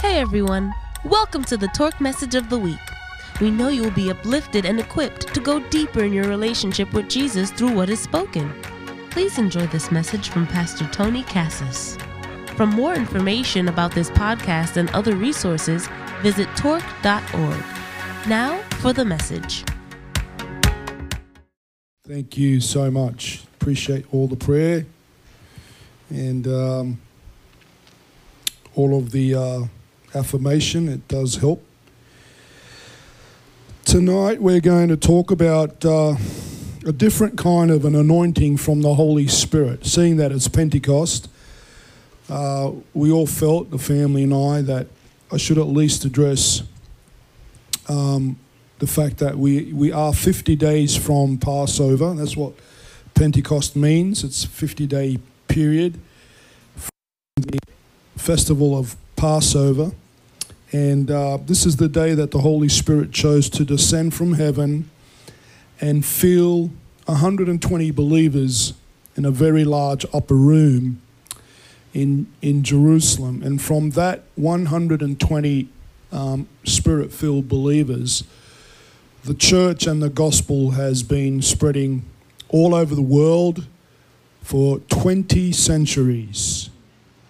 Hey everyone, welcome to the Torque Message of the Week. We know you will be uplifted and equipped to go deeper in your relationship with Jesus through what is spoken. Please enjoy this message from Pastor Tony Cassis. For more information about this podcast and other resources, visit torque.org. Now for the message. Thank you so much. Appreciate all the prayer and um, all of the uh, affirmation. It does help. Tonight we're going to talk about uh, a different kind of an anointing from the Holy Spirit. Seeing that it's Pentecost, uh, we all felt, the family and I, that I should at least address um, the fact that we, we are 50 days from Passover. That's what Pentecost means. It's a 50 day period from the festival of Passover. And uh, this is the day that the Holy Spirit chose to descend from heaven and fill 120 believers in a very large upper room in, in Jerusalem. And from that 120 um, spirit filled believers, the church and the gospel has been spreading all over the world for 20 centuries.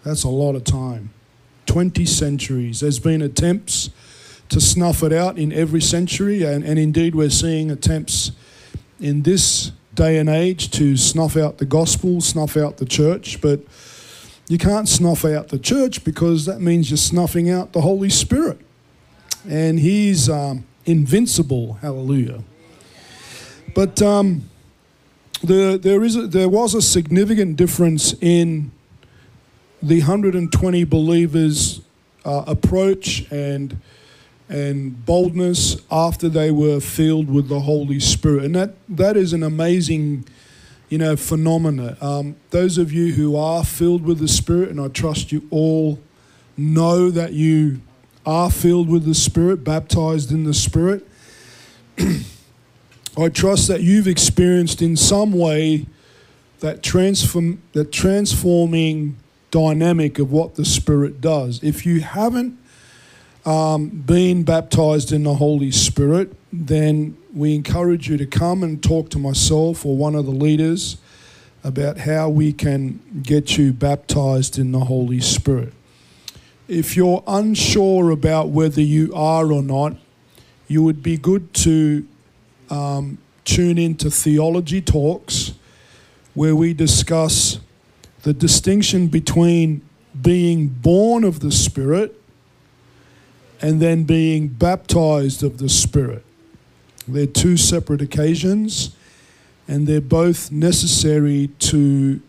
That's a lot of time. 20 centuries. There's been attempts to snuff it out in every century, and, and indeed, we're seeing attempts in this day and age to snuff out the gospel, snuff out the church, but you can't snuff out the church because that means you're snuffing out the Holy Spirit. And He's um, invincible, hallelujah. But um, the, there, is a, there was a significant difference in the 120 believers' uh, approach and and boldness after they were filled with the Holy Spirit, and that that is an amazing, you know, phenomena. Um, those of you who are filled with the Spirit, and I trust you all know that you are filled with the Spirit, baptized in the Spirit. I trust that you've experienced in some way that transform that transforming dynamic of what the Spirit does. If you haven't um, been baptized in the Holy Spirit, then we encourage you to come and talk to myself or one of the leaders about how we can get you baptized in the Holy Spirit. If you're unsure about whether you are or not, you would be good to um, tune into theology talks where we discuss the distinction between being born of the Spirit and then being baptized of the Spirit. They're two separate occasions, and they're both necessary to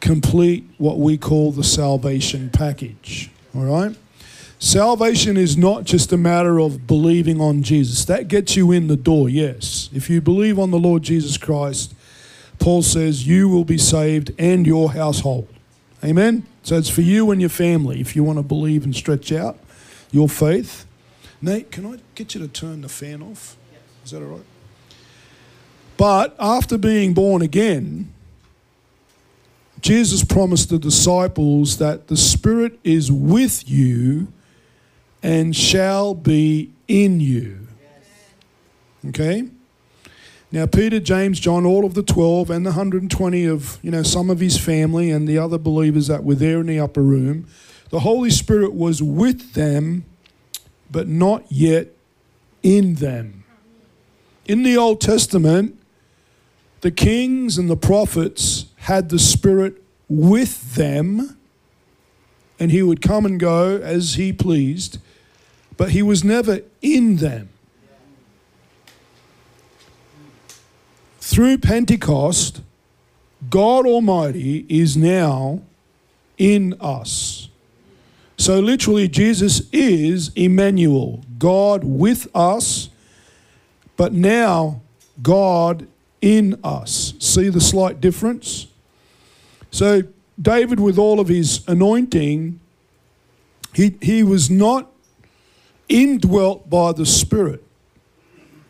complete what we call the salvation package. All right? Salvation is not just a matter of believing on Jesus. That gets you in the door, yes. If you believe on the Lord Jesus Christ, Paul says, you will be saved and your household. Amen? So it's for you and your family if you want to believe and stretch out your faith. Nate, can I get you to turn the fan off? Is that all right? But after being born again, Jesus promised the disciples that the Spirit is with you and shall be in you. Okay? Now, Peter, James, John, all of the 12 and the 120 of, you know, some of his family and the other believers that were there in the upper room, the Holy Spirit was with them, but not yet in them. In the Old Testament, the kings and the prophets had the Spirit with them, and he would come and go as he pleased, but he was never in them. Through Pentecost, God Almighty is now in us. So, literally, Jesus is Emmanuel, God with us, but now God in us. See the slight difference? So, David, with all of his anointing, he, he was not indwelt by the Spirit.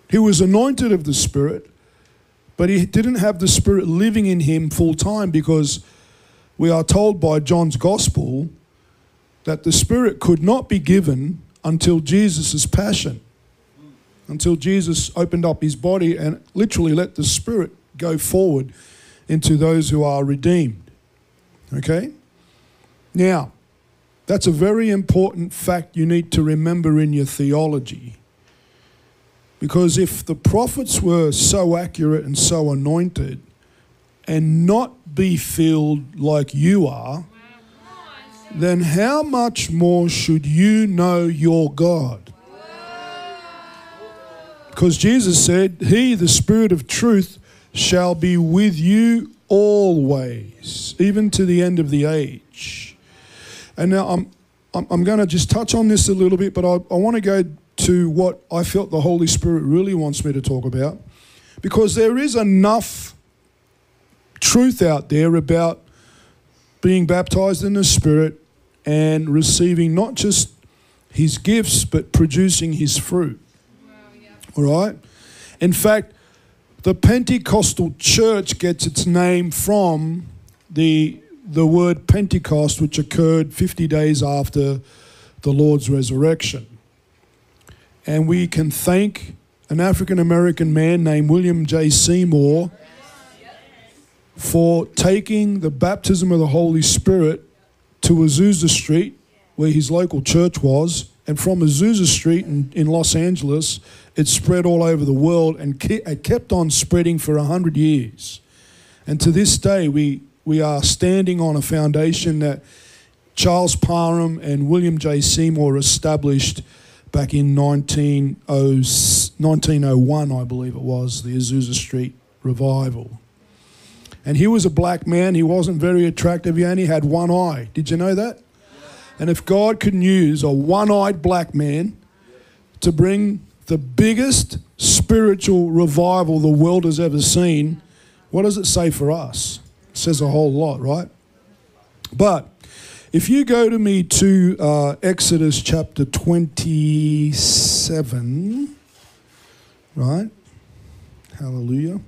He was anointed of the Spirit, but he didn't have the Spirit living in him full time because we are told by John's Gospel that the Spirit could not be given until Jesus' passion, until Jesus opened up his body and literally let the Spirit go forward into those who are redeemed. Okay? Now, that's a very important fact you need to remember in your theology. Because if the prophets were so accurate and so anointed and not be filled like you are, then how much more should you know your God? Because Jesus said, He, the Spirit of truth, shall be with you always, even to the end of the age. And now I'm, I'm, going to just touch on this a little bit, but I, I want to go to what I felt the Holy Spirit really wants me to talk about. Because there is enough truth out there about being baptized in the Spirit and receiving not just his gifts, but producing his fruit. All right? In fact, the Pentecostal church gets its name from the, the word Pentecost, which occurred 50 days after the Lord's resurrection. And we can thank an African American man named William J. Seymour for taking the baptism of the Holy Spirit to Azusa Street, where his local church was, and from Azusa Street in, in Los Angeles, it spread all over the world and ke- it kept on spreading for 100 years. And to this day, we, we are standing on a foundation that Charles Parham and William J. Seymour established back in 1901, I believe it was, the Azusa Street revival. And he was a black man. He wasn't very attractive. He only had one eye. Did you know that? And if God can use a one eyed black man to bring the biggest spiritual revival the world has ever seen, what does it say for us? It says a whole lot, right? But if you go to me to uh, Exodus chapter 27, right? Hallelujah.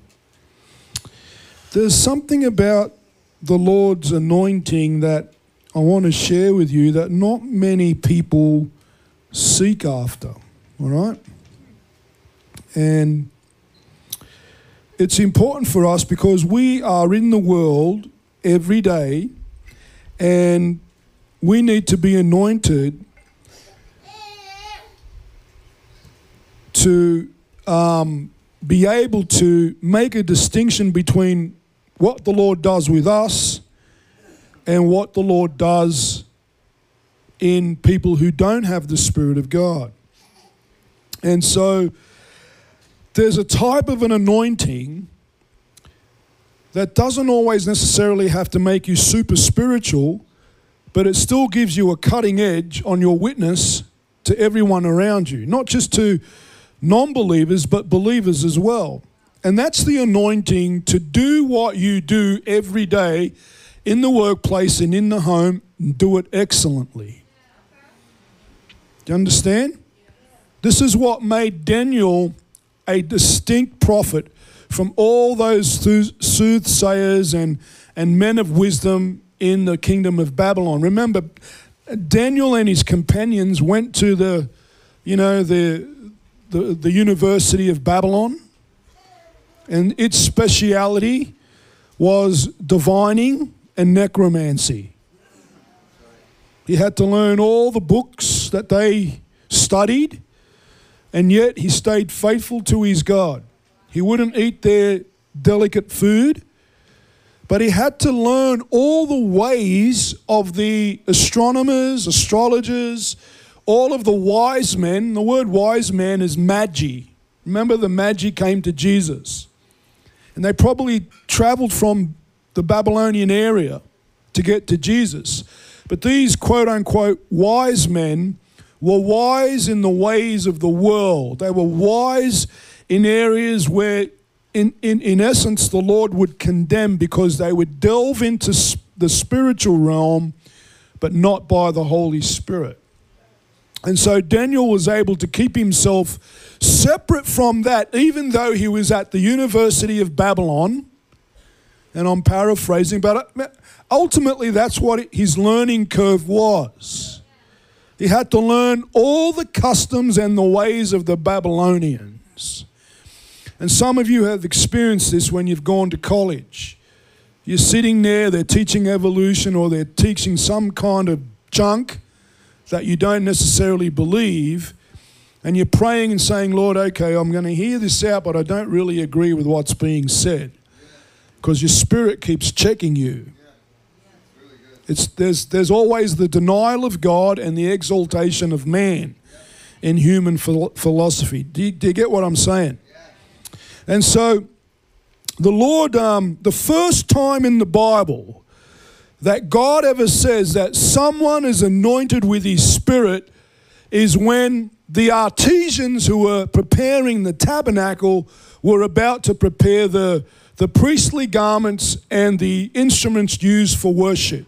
There's something about the Lord's anointing that I want to share with you that not many people seek after, all right? And it's important for us because we are in the world every day and we need to be anointed to um, be able to make a distinction between what the Lord does with us and what the Lord does in people who don't have the Spirit of God. And so there's a type of an anointing that doesn't always necessarily have to make you super spiritual, but it still gives you a cutting edge on your witness to everyone around you, not just to non believers, but believers as well. And that's the anointing to do what you do every day in the workplace and in the home and do it excellently. Do you understand? This is what made Daniel a distinct prophet from all those soothsayers and, and men of wisdom in the kingdom of Babylon. Remember, Daniel and his companions went to the, you know, the, the, the University of Babylon and its speciality was divining and necromancy. He had to learn all the books that they studied, and yet he stayed faithful to his God. He wouldn't eat their delicate food, but he had to learn all the ways of the astronomers, astrologers, all of the wise men. The word wise man is magi. Remember, the magi came to Jesus. And they probably traveled from the Babylonian area to get to Jesus. But these quote unquote wise men were wise in the ways of the world. They were wise in areas where, in, in, in essence, the Lord would condemn because they would delve into the spiritual realm, but not by the Holy Spirit. And so Daniel was able to keep himself separate from that, even though he was at the University of Babylon. And I'm paraphrasing, but uh, ultimately that's what his learning curve was. He had to learn all the customs and the ways of the Babylonians. And some of you have experienced this when you've gone to college. You're sitting there, they're teaching evolution or they're teaching some kind of junk that you don't necessarily believe. And you're praying and saying, Lord, okay, I'm going to hear this out, but I don't really agree with what's being said. Because your spirit keeps checking you. It's, there's, there's always the denial of God and the exaltation of man in human philosophy. Do you, do you get what I'm saying? And so, the Lord, um, the first time in the Bible that God ever says that someone is anointed with his spirit is when the artisans who were preparing the tabernacle were about to prepare the, the priestly garments and the instruments used for worship.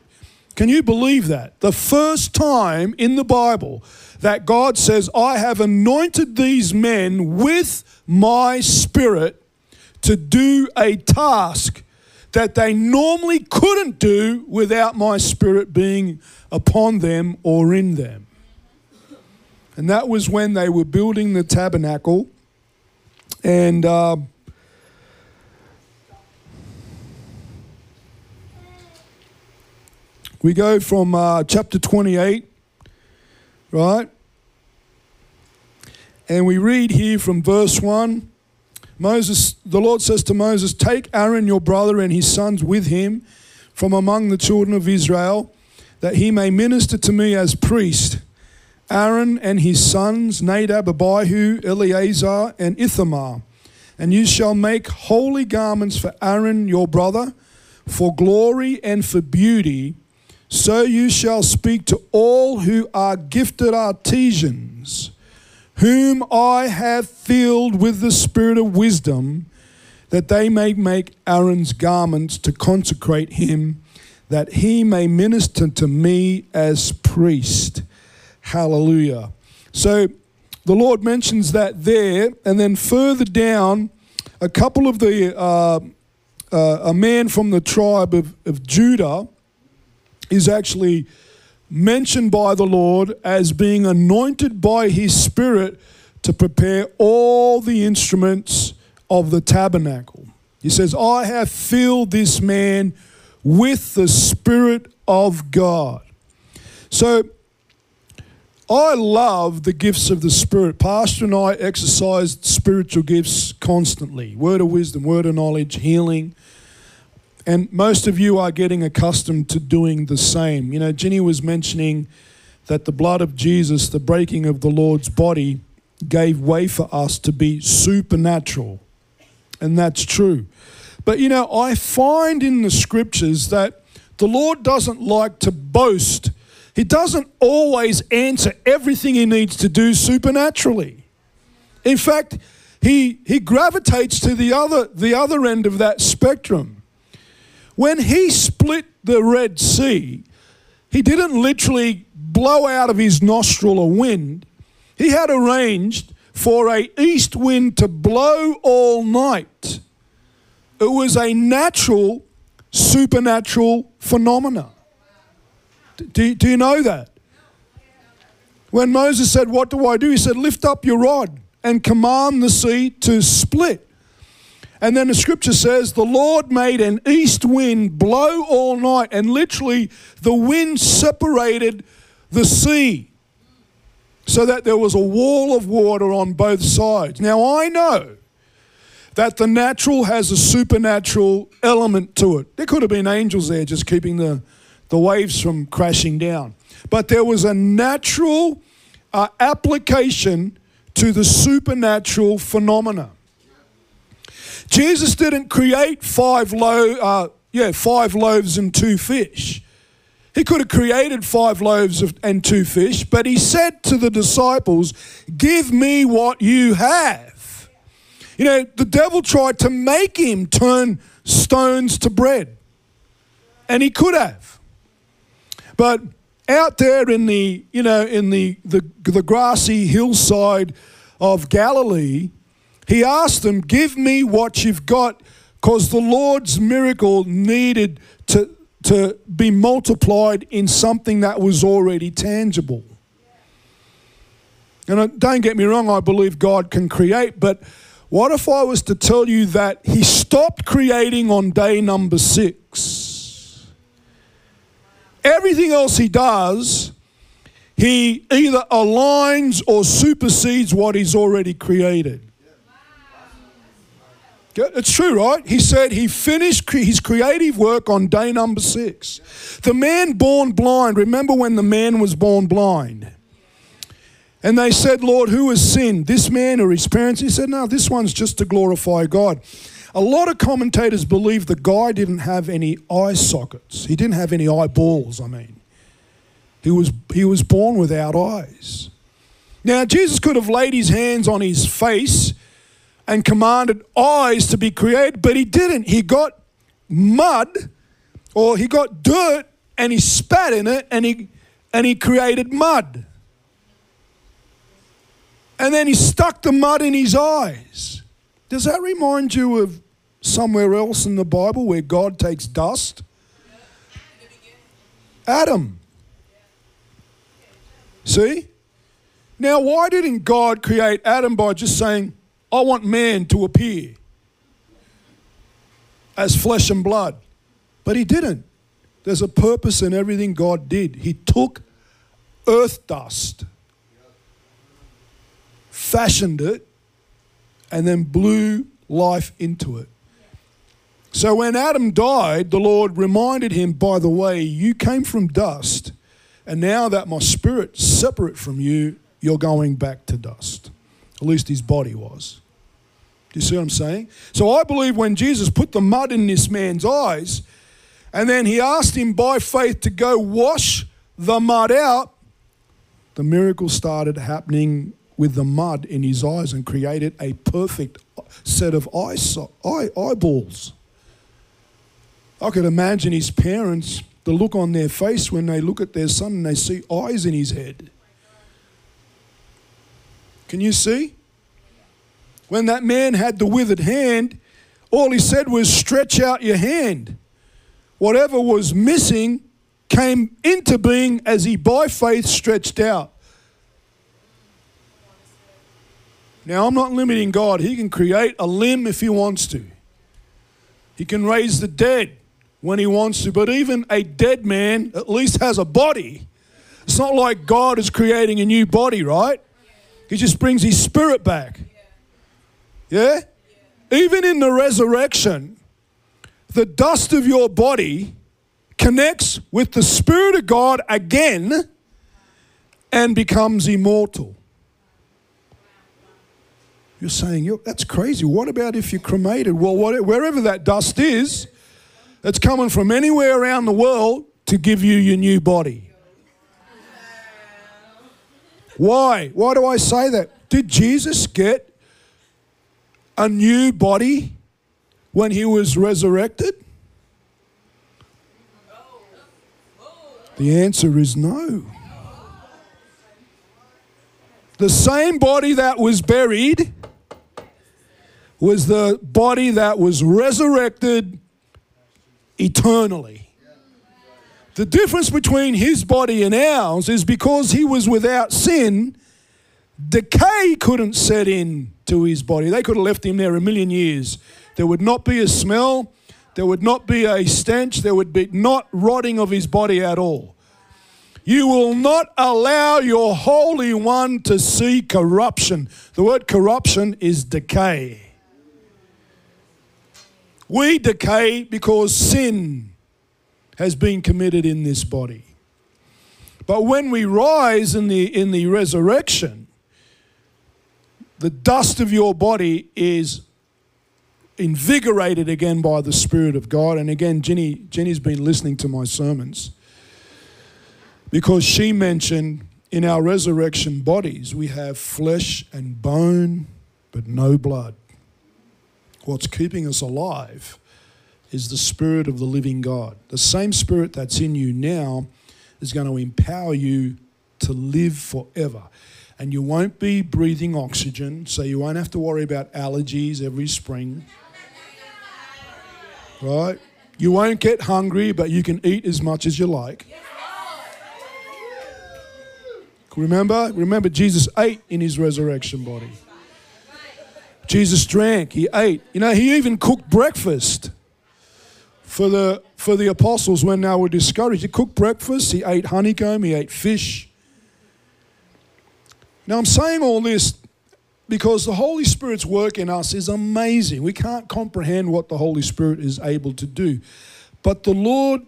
Can you believe that? The first time in the Bible that God says, I have anointed these men with my spirit to do a task that they normally couldn't do without my spirit being upon them or in them. And that was when they were building the tabernacle. And uh, we go from uh, chapter 28, right? And we read here from verse 1. Moses, the Lord says to Moses, Take Aaron your brother and his sons with him from among the children of Israel, that he may minister to me as priest. Aaron and his sons, Nadab, Abihu, Eleazar, and Ithamar. And you shall make holy garments for Aaron your brother, for glory and for beauty. So you shall speak to all who are gifted artisans whom I have filled with the spirit of wisdom, that they may make Aaron's garments to consecrate him, that he may minister to me as priest. Hallelujah. So the Lord mentions that there, and then further down, a couple of the, uh, uh, a man from the tribe of, of Judah is actually mentioned by the Lord as being anointed by his Spirit to prepare all the instruments of the tabernacle. He says, I have filled this man with the Spirit of God. So I love the gifts of the Spirit. Pastor and I exercise spiritual gifts constantly word of wisdom, word of knowledge, healing and most of you are getting accustomed to doing the same. You know, Ginny was mentioning that the blood of Jesus, the breaking of the Lord's body, gave way for us to be supernatural. And that's true. But you know, I find in the scriptures that the Lord doesn't like to boast. He doesn't always answer everything he needs to do supernaturally. In fact, he, he gravitates to the other, the other end of that spectrum. When he split the Red Sea, he didn't literally blow out of his nostril a wind. He had arranged for a east wind to blow all night. It was a natural, supernatural phenomena. Do, do you know that? When Moses said, What do I do? He said, Lift up your rod and command the sea to split. And then the scripture says, The Lord made an east wind blow all night, and literally the wind separated the sea so that there was a wall of water on both sides. Now I know that the natural has a supernatural element to it. There could have been angels there just keeping the, the waves from crashing down. But there was a natural uh, application to the supernatural phenomena. Jesus didn't create five lo- uh, yeah, five loaves and two fish. He could have created five loaves of, and two fish, but he said to the disciples, Give me what you have. You know, the devil tried to make him turn stones to bread, and he could have. But out there in the, you know, in the, the, the grassy hillside of Galilee, he asked them, Give me what you've got, because the Lord's miracle needed to, to be multiplied in something that was already tangible. And uh, don't get me wrong, I believe God can create, but what if I was to tell you that He stopped creating on day number six? Everything else He does, He either aligns or supersedes what He's already created. It's true, right? He said he finished his creative work on day number six. The man born blind, remember when the man was born blind? And they said, Lord, who has sinned, this man or his parents? He said, No, this one's just to glorify God. A lot of commentators believe the guy didn't have any eye sockets. He didn't have any eyeballs, I mean. He was, he was born without eyes. Now, Jesus could have laid his hands on his face and commanded eyes to be created, but he didn't. He got mud or he got dirt and he spat in it and he, and he created mud. And then he stuck the mud in his eyes. Does that remind you of somewhere else in the Bible where God takes dust? Adam. See? Now, why didn't God create Adam by just saying, I want man to appear as flesh and blood. But he didn't. There's a purpose in everything God did. He took earth dust, fashioned it, and then blew life into it. So when Adam died, the Lord reminded him, by the way, you came from dust, and now that my spirit's separate from you, you're going back to dust. At least his body was. Do you see what I'm saying? So I believe when Jesus put the mud in this man's eyes, and then he asked him by faith to go wash the mud out, the miracle started happening with the mud in his eyes and created a perfect set of eye, eye, eyeballs. I could imagine his parents, the look on their face when they look at their son and they see eyes in his head. Can you see? When that man had the withered hand, all he said was, Stretch out your hand. Whatever was missing came into being as he by faith stretched out. Now, I'm not limiting God. He can create a limb if he wants to, he can raise the dead when he wants to. But even a dead man at least has a body. It's not like God is creating a new body, right? He just brings his spirit back. Yeah? Even in the resurrection, the dust of your body connects with the Spirit of God again and becomes immortal. You're saying, that's crazy. What about if you're cremated? Well, wherever that dust is, it's coming from anywhere around the world to give you your new body. Why? Why do I say that? Did Jesus get a new body when he was resurrected? The answer is no. The same body that was buried was the body that was resurrected eternally. The difference between his body and ours is because he was without sin, decay couldn't set in to his body. They could have left him there a million years. There would not be a smell, there would not be a stench, there would be not rotting of his body at all. You will not allow your Holy One to see corruption. The word corruption is decay. We decay because sin has been committed in this body. But when we rise in the, in the resurrection, the dust of your body is invigorated again by the Spirit of God. And again, Jenny, Jenny's been listening to my sermons because she mentioned in our resurrection bodies we have flesh and bone, but no blood. What's keeping us alive is the Spirit of the living God. The same Spirit that's in you now is going to empower you to live forever and you won't be breathing oxygen, so you won't have to worry about allergies every spring. Right? You won't get hungry, but you can eat as much as you like. Remember? Remember, Jesus ate in his resurrection body. Jesus drank, he ate. You know, he even cooked breakfast for the for the apostles when they were discouraged. He cooked breakfast, he ate honeycomb, he ate fish. Now I'm saying all this because the Holy Spirit's work in us is amazing. We can't comprehend what the Holy Spirit is able to do. But the Lord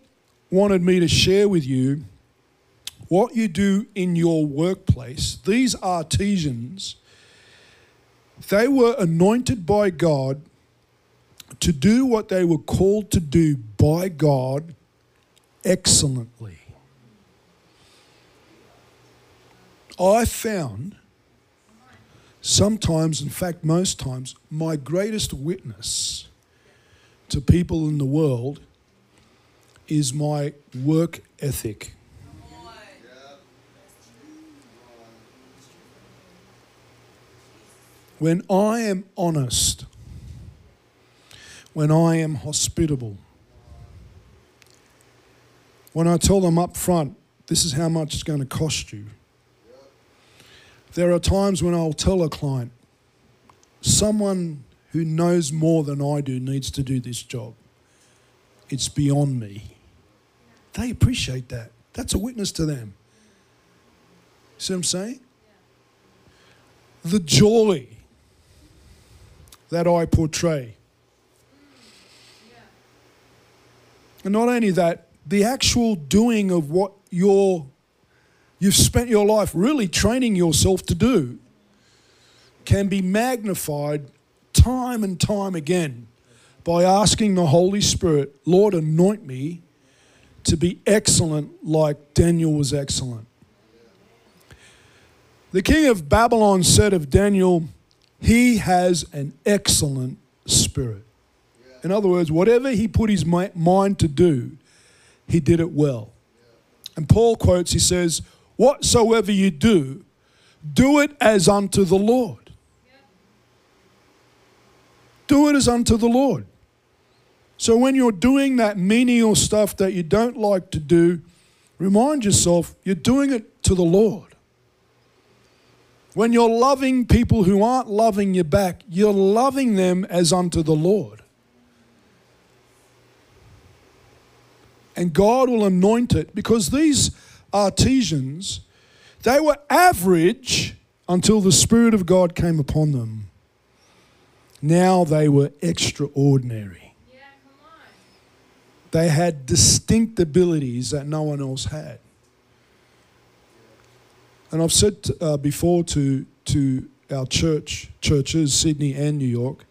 wanted me to share with you what you do in your workplace. These artisans, they were anointed by God to do what they were called to do by God excellently. I found sometimes, in fact, most times, my greatest witness to people in the world is my work ethic. When I am honest, when I am hospitable, when I tell them up front, this is how much it's going to cost you. There are times when I'll tell a client, someone who knows more than I do needs to do this job. It's beyond me. They appreciate that. That's a witness to them. See what I'm saying? The joy that I portray. And not only that, the actual doing of what you're, you've spent your life really training yourself to do can be magnified time and time again by asking the Holy Spirit, Lord, anoint me to be excellent like Daniel was excellent. The king of Babylon said of Daniel, he has an excellent spirit. In other words, whatever he put his mind to do, he did it well. And Paul quotes, he says, Whatsoever you do, do it as unto the Lord. Do it as unto the Lord. So when you're doing that menial stuff that you don't like to do, remind yourself you're doing it to the Lord. When you're loving people who aren't loving you back, you're loving them as unto the Lord. And God will anoint it because these artisans, they were average until the Spirit of God came upon them. Now they were extraordinary. They had distinct abilities that no one else had. And I've said uh, before to, to our church, churches, Sydney and New York,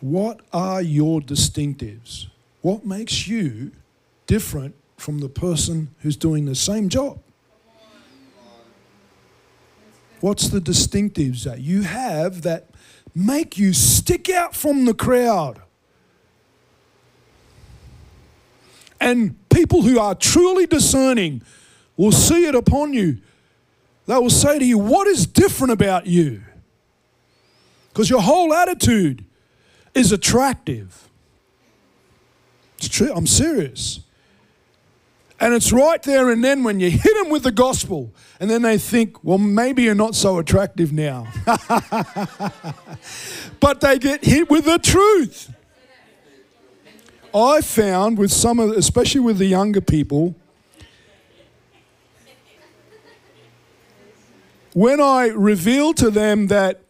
what are your distinctives? What makes you different from the person who's doing the same job? What's the distinctives that you have that make you stick out from the crowd? And people who are truly discerning will see it upon you they will say to you, What is different about you? Because your whole attitude is attractive. It's true, I'm serious. And it's right there and then when you hit them with the gospel, and then they think, well, maybe you're not so attractive now. but they get hit with the truth. I found with some of, especially with the younger people, when I reveal to them that,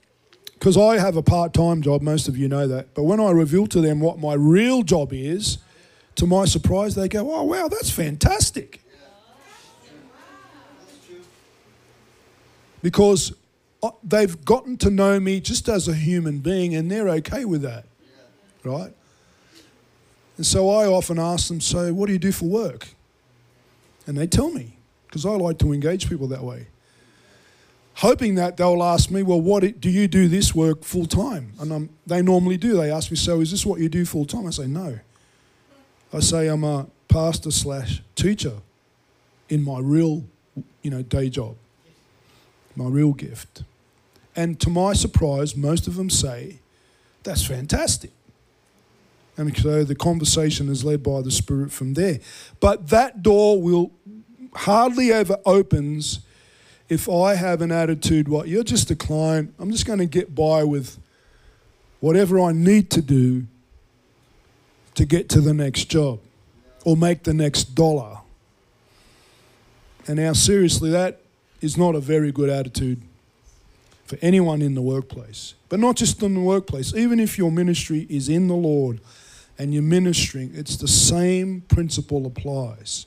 because I have a part time job, most of you know that, but when I reveal to them what my real job is, to my surprise, they go, Oh, wow, that's fantastic. Because uh, they've gotten to know me just as a human being and they're okay with that. Right? And so I often ask them, So, what do you do for work? And they tell me, because I like to engage people that way hoping that they'll ask me, well, what do you do this work full time? And um, they normally do. They ask me, so is this what you do full time? I say, no. I say I'm a pastor slash teacher in my real, you know, day job, my real gift. And to my surprise, most of them say, that's fantastic. And so the conversation is led by the Spirit from there. But that door will hardly ever opens if I have an attitude, what you're just a client, I'm just going to get by with whatever I need to do to get to the next job or make the next dollar. And now, seriously, that is not a very good attitude for anyone in the workplace. But not just in the workplace, even if your ministry is in the Lord and you're ministering, it's the same principle applies.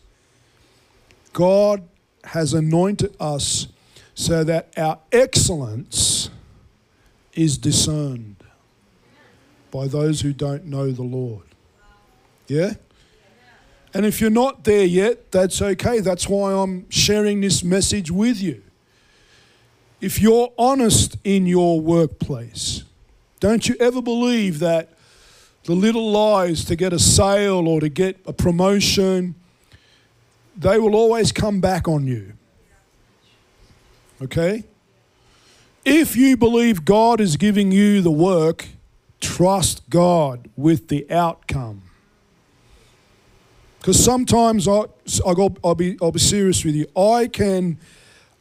God has anointed us so that our excellence is discerned by those who don't know the Lord. Yeah? And if you're not there yet, that's okay. That's why I'm sharing this message with you. If you're honest in your workplace, don't you ever believe that the little lies to get a sale or to get a promotion, they will always come back on you. Okay? If you believe God is giving you the work, trust God with the outcome. Because sometimes I, I'll, I'll, be, I'll be serious with you. I can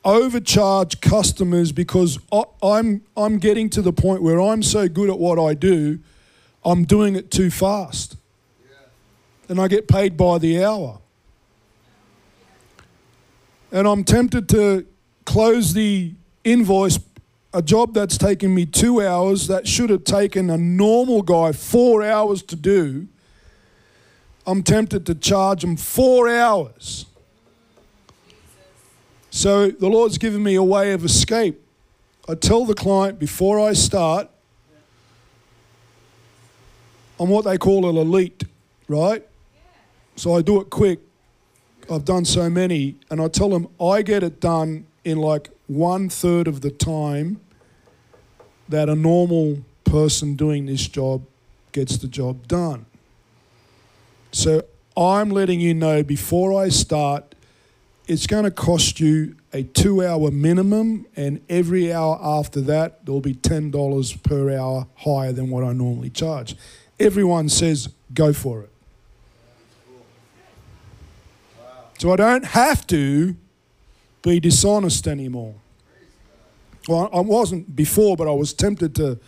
overcharge customers because I, I'm, I'm getting to the point where I'm so good at what I do, I'm doing it too fast. And I get paid by the hour. And I'm tempted to close the invoice, a job that's taken me two hours that should have taken a normal guy four hours to do. I'm tempted to charge them four hours. So the Lord's given me a way of escape. I tell the client before I start, I'm what they call an elite, right? So I do it quick. I've done so many, and I tell them I get it done in like one third of the time that a normal person doing this job gets the job done. So I'm letting you know before I start, it's going to cost you a two hour minimum, and every hour after that, there'll be $10 per hour higher than what I normally charge. Everyone says, go for it. So I don't have to be dishonest anymore. Well, I wasn't before, but I was tempted to.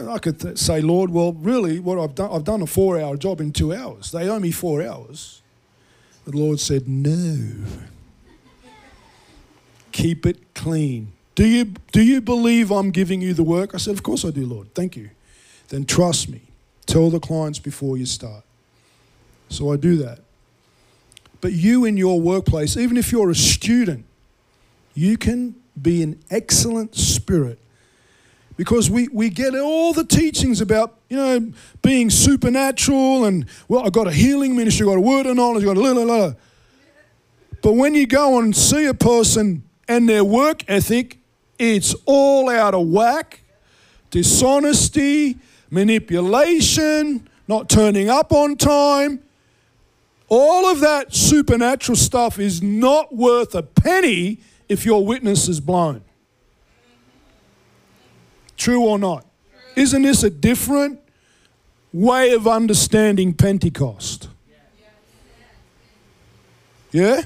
I could th- say, Lord, well, really, what I've done, I've done a four-hour job in two hours. They owe me four hours. The Lord said, No. Keep it clean. Do you do you believe I'm giving you the work? I said, Of course I do, Lord. Thank you. Then trust me. Tell the clients before you start. So I do that. But you in your workplace, even if you're a student, you can be an excellent spirit because we, we get all the teachings about you know being supernatural and well i've got a healing ministry i've got a word of knowledge i've got a la la la but when you go and see a person and their work ethic it's all out of whack. Dishonesty manipulation not turning up on time. All of that supernatural stuff is not worth a penny if your witness is blown. True or not? Isn't this a different way of understanding Pentecost? Yeah?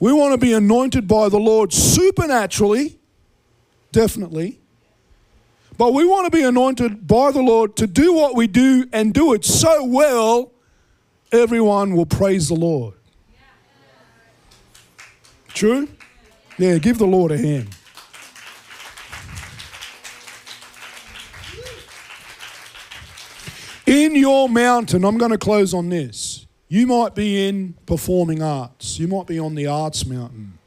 We want to be anointed by the Lord supernaturally, definitely. But we want to be anointed by the Lord to do what we do and do it so well, everyone will praise the Lord. True? Yeah, give the Lord a hand. In your mountain, I'm going to close on this. You might be in performing arts, you might be on the arts mountain.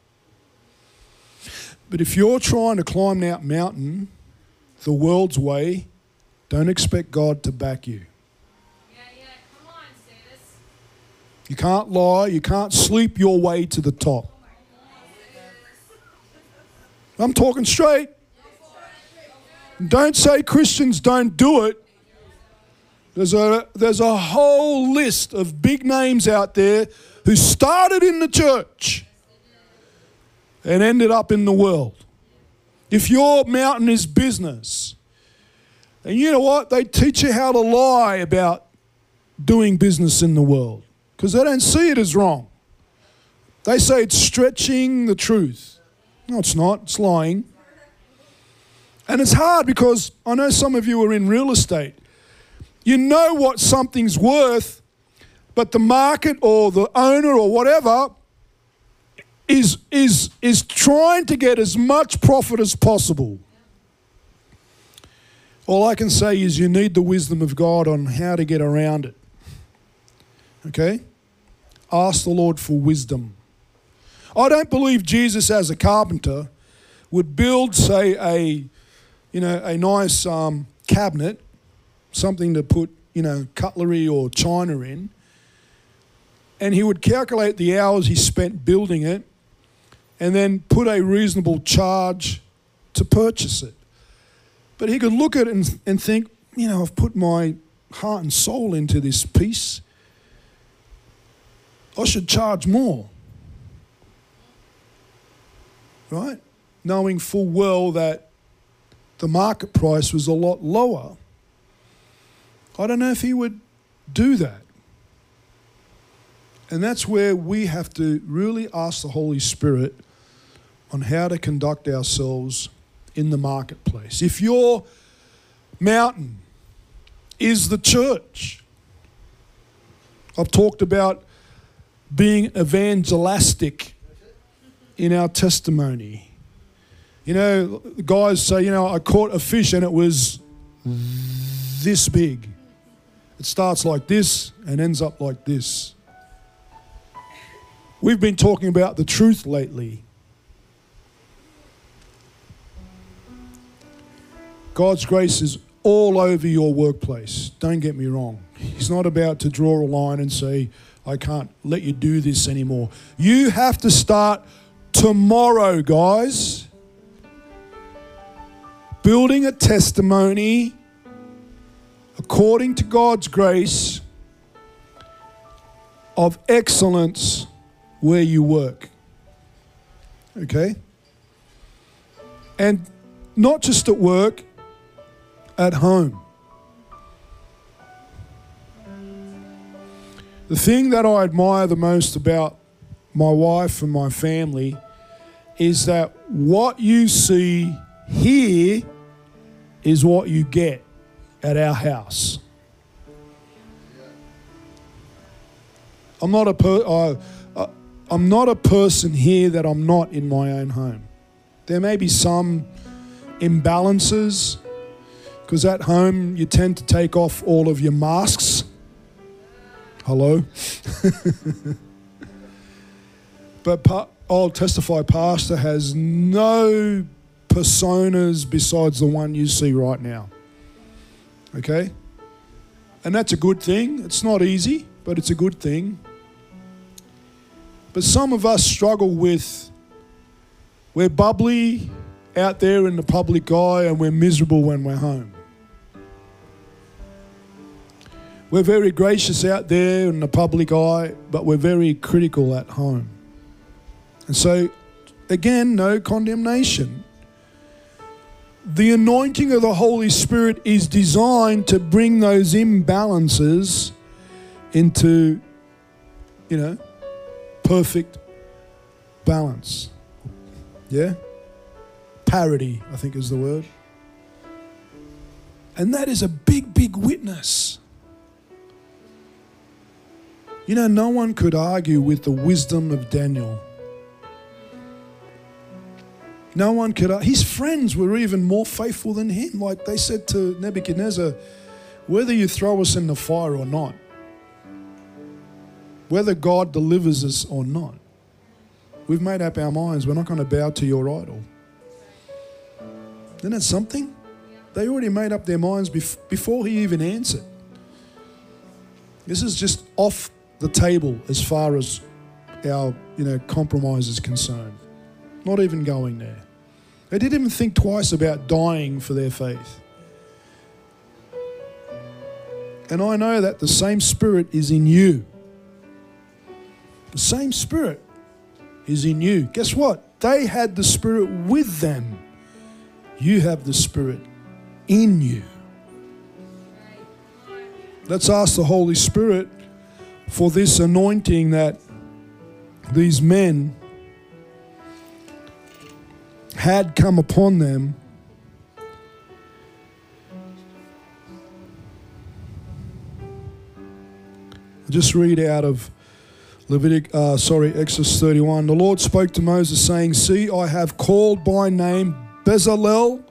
But if you're trying to climb that mountain the world's way, don't expect God to back you. Yeah, yeah, come on. You can't lie, you can't sleep your way to the top. I'm talking straight. Don't say Christians don't do it. There's a, there's a whole list of big names out there who started in the church and ended up in the world. If your mountain is business, and you know what? They teach you how to lie about doing business in the world because they don't see it as wrong. They say it's stretching the truth. No, it's not. It's lying. And it's hard because I know some of you are in real estate. You know what something's worth, but the market or the owner or whatever is, is, is trying to get as much profit as possible. All I can say is you need the wisdom of God on how to get around it. Okay? Ask the Lord for wisdom. I don't believe Jesus, as a carpenter, would build, say, a you know, a nice um, cabinet, something to put, you know, cutlery or china in, and he would calculate the hours he spent building it, and then put a reasonable charge to purchase it. But he could look at it and, and think, you know, I've put my heart and soul into this piece. I should charge more. Right? Knowing full well that the market price was a lot lower. I don't know if he would do that. And that's where we have to really ask the Holy Spirit on how to conduct ourselves in the marketplace. If your mountain is the church, I've talked about being evangelistic in our testimony. You know, guys say, you know, I caught a fish and it was this big. It starts like this and ends up like this. We've been talking about the truth lately. God's grace is all over your workplace. Don't get me wrong. He's not about to draw a line and say, I can't let you do this anymore. You have to start tomorrow, guys. Building a testimony according to God's grace of excellence where you work. Okay? And not just at work, at home. The thing that I admire the most about my wife and my family is that what you see here is what you get at our house. I'm not a per, I, I'm not a person here that I'm not in my own home. There may be some imbalances because at home you tend to take off all of your masks. Hello. but pa- I'll testify, Pastor has no personas besides the one you see right now. Okay? And that's a good thing. It's not easy, but it's a good thing. But some of us struggle with we're bubbly out there in the public eye and we're miserable when we're home. We're very gracious out there in the public eye, but we're very critical at home. And so, again, no condemnation. The anointing of the Holy Spirit is designed to bring those imbalances into, you know, perfect balance. Yeah? Parity, I think is the word. And that is a big, big witness. You know, no one could argue with the wisdom of Daniel. No one could. Uh, his friends were even more faithful than him. Like they said to Nebuchadnezzar, whether you throw us in the fire or not, whether God delivers us or not, we've made up our minds. We're not going to bow to your idol. Isn't that something? They already made up their minds before he even answered. This is just off the table as far as our you know compromise is concerned. Not even going there. They didn't even think twice about dying for their faith. And I know that the same spirit is in you. The same spirit is in you. Guess what? They had the spirit with them. You have the spirit in you. Let's ask the Holy Spirit for this anointing that these men had come upon them, I'll just read out of Levitic, uh, sorry, Exodus 31. The Lord spoke to Moses, saying, See, I have called by name Bezalel,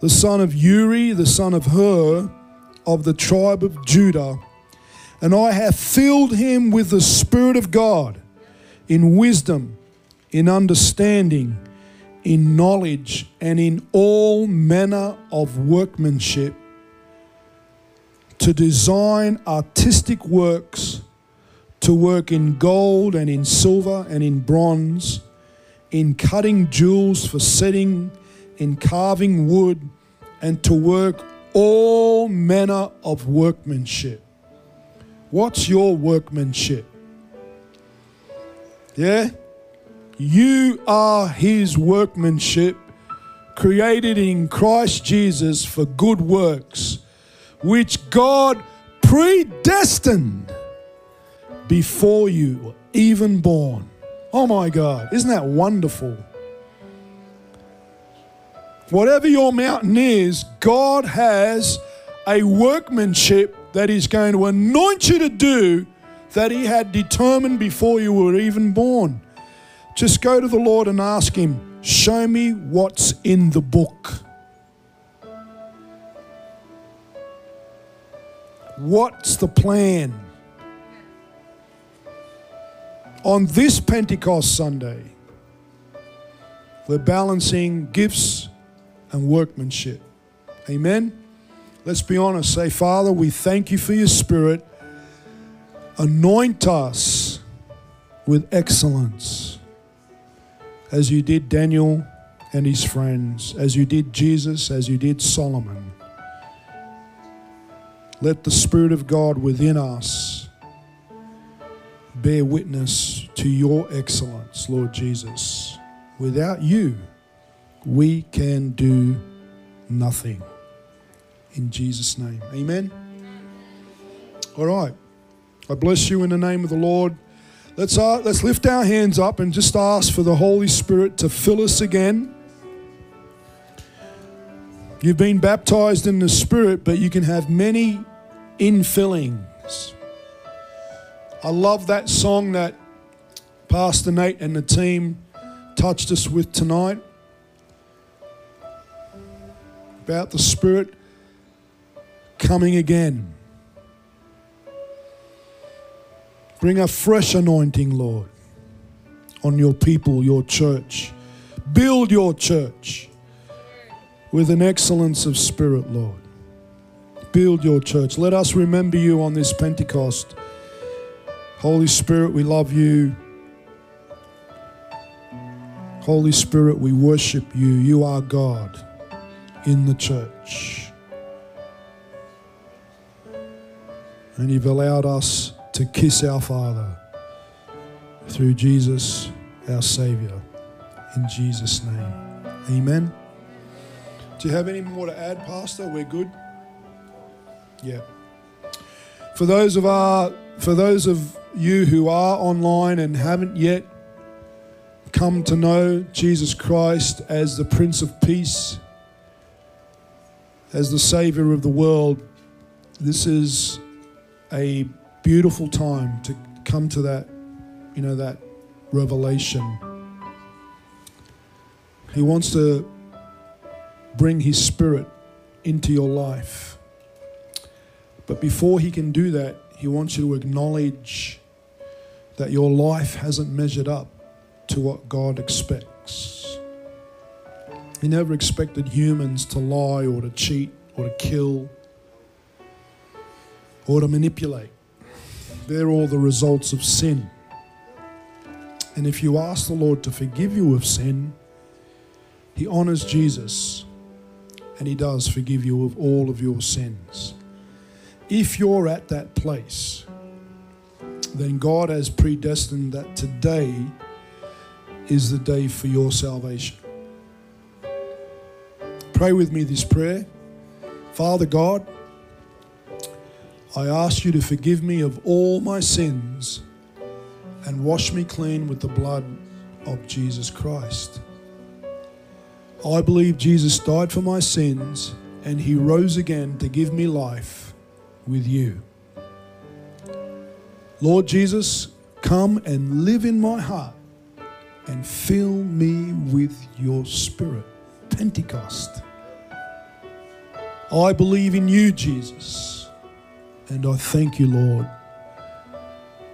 the son of Uri, the son of Hur, of the tribe of Judah, and I have filled him with the Spirit of God, in wisdom, in understanding, in knowledge, and in all manner of workmanship, to design artistic works to work in gold and in silver and in bronze, in cutting jewels for setting, in carving wood, and to work all manner of workmanship. What's your workmanship? Yeah? You are his workmanship, created in Christ Jesus for good works, which God predestined before you were even born. Oh my God, isn't that wonderful? Whatever your mountain is, God has a workmanship that He's going to anoint you to do that He had determined before you were even born. Just go to the Lord and ask Him, Show me what's in the book. What's the plan? On this Pentecost Sunday, we're balancing gifts and workmanship. Amen. Let's be honest. Say, Father, we thank you for your spirit. Anoint us with excellence as you did Daniel and his friends, as you did Jesus, as you did Solomon. Let the Spirit of God within us bear witness to your excellence, Lord Jesus. Without you, we can do nothing. In Jesus' name. Amen. All right. I bless you in the name of the Lord. Let's, uh, let's lift our hands up and just ask for the Holy Spirit to fill us again. You've been baptized in the Spirit, but you can have many infillings. I love that song that Pastor Nate and the team touched us with tonight about the Spirit coming again. Bring a fresh anointing, Lord, on your people, your church. Build your church with an excellence of spirit, Lord. Build your church. Let us remember you on this Pentecost. Holy Spirit, we love you. Holy Spirit, we worship you. You are God in the church. And you've allowed us to kiss our Father through Jesus, our Savior. In Jesus' name. Amen. Do you have any more to add, Pastor? We're good? Yeah. For those of our for those of you who are online and haven't yet come to know Jesus Christ as the Prince of Peace, as the Savior of the world, this is a beautiful time to come to that, you know, that revelation. He wants to bring His Spirit into your life. But before He can do that, He wants you to acknowledge that your life hasn't measured up to what God expects. He never expected humans to lie or to cheat or to kill or to manipulate. They're all the results of sin. And if you ask the Lord to forgive you of sin, He honors Jesus and He does forgive you of all of your sins. If you're at that place, then God has predestined that today is the day for your salvation. Pray with me this prayer. Father God, I ask you to forgive me of all my sins and wash me clean with the blood of Jesus Christ. I believe Jesus died for my sins and he rose again to give me life with you. Lord Jesus, come and live in my heart and fill me with your spirit. Pentecost. I believe in you, Jesus, and I thank you, Lord,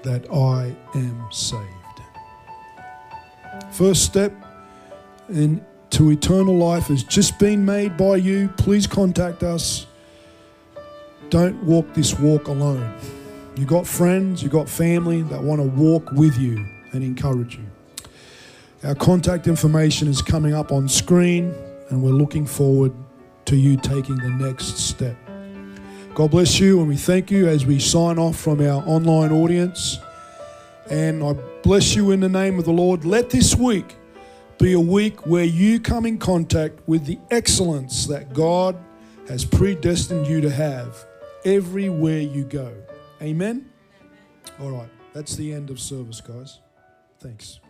that I am saved. First step into eternal life has just been made by you. Please contact us. Don't walk this walk alone. You've got friends, You've got family that want to walk with you and encourage you. Our contact information is coming up on screen, and we're looking forward to you taking the next step. God bless you, and we thank you as we sign off from our online audience. And I bless you in the name of the Lord. Let this week be a week where you come in contact with the excellence that God has predestined you to have everywhere you go. Amen? All right, that's the end of service, guys. Thanks.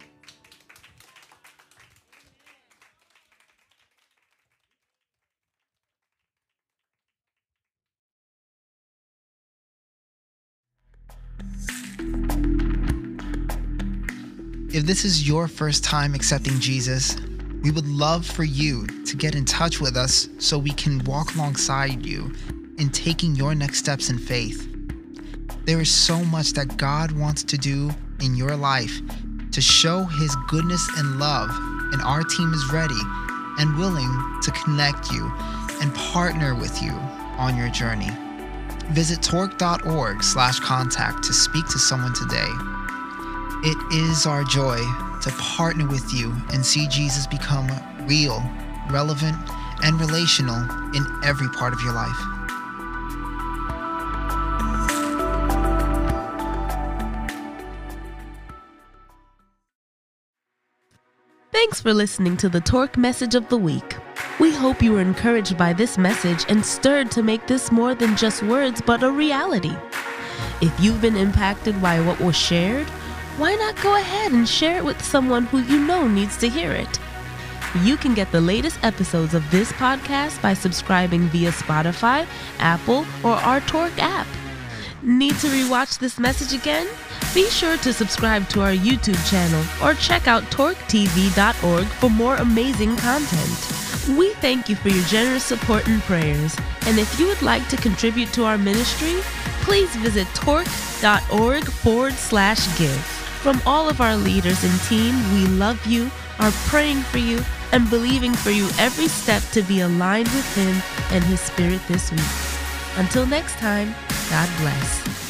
If this is your first time accepting Jesus, we would love for you to get in touch with us so we can walk alongside you in taking your next steps in faith. There is so much that God wants to do in your life to show His goodness and love, and our team is ready and willing to connect you and partner with you on your journey. Visit torque.org/contact to speak to someone today. It is our joy to partner with you and see Jesus become real, relevant, and relational in every part of your life. Thanks for listening to the Torque Message of the Week. We hope you were encouraged by this message and stirred to make this more than just words but a reality. If you've been impacted by what was shared, why not go ahead and share it with someone who you know needs to hear it? You can get the latest episodes of this podcast by subscribing via Spotify, Apple, or our Torque app. Need to rewatch this message again? Be sure to subscribe to our YouTube channel or check out torquetv.org for more amazing content. We thank you for your generous support and prayers. And if you would like to contribute to our ministry, please visit torque.org forward slash give. From all of our leaders and team, we love you, are praying for you, and believing for you every step to be aligned with Him and His Spirit this week. Until next time, God bless.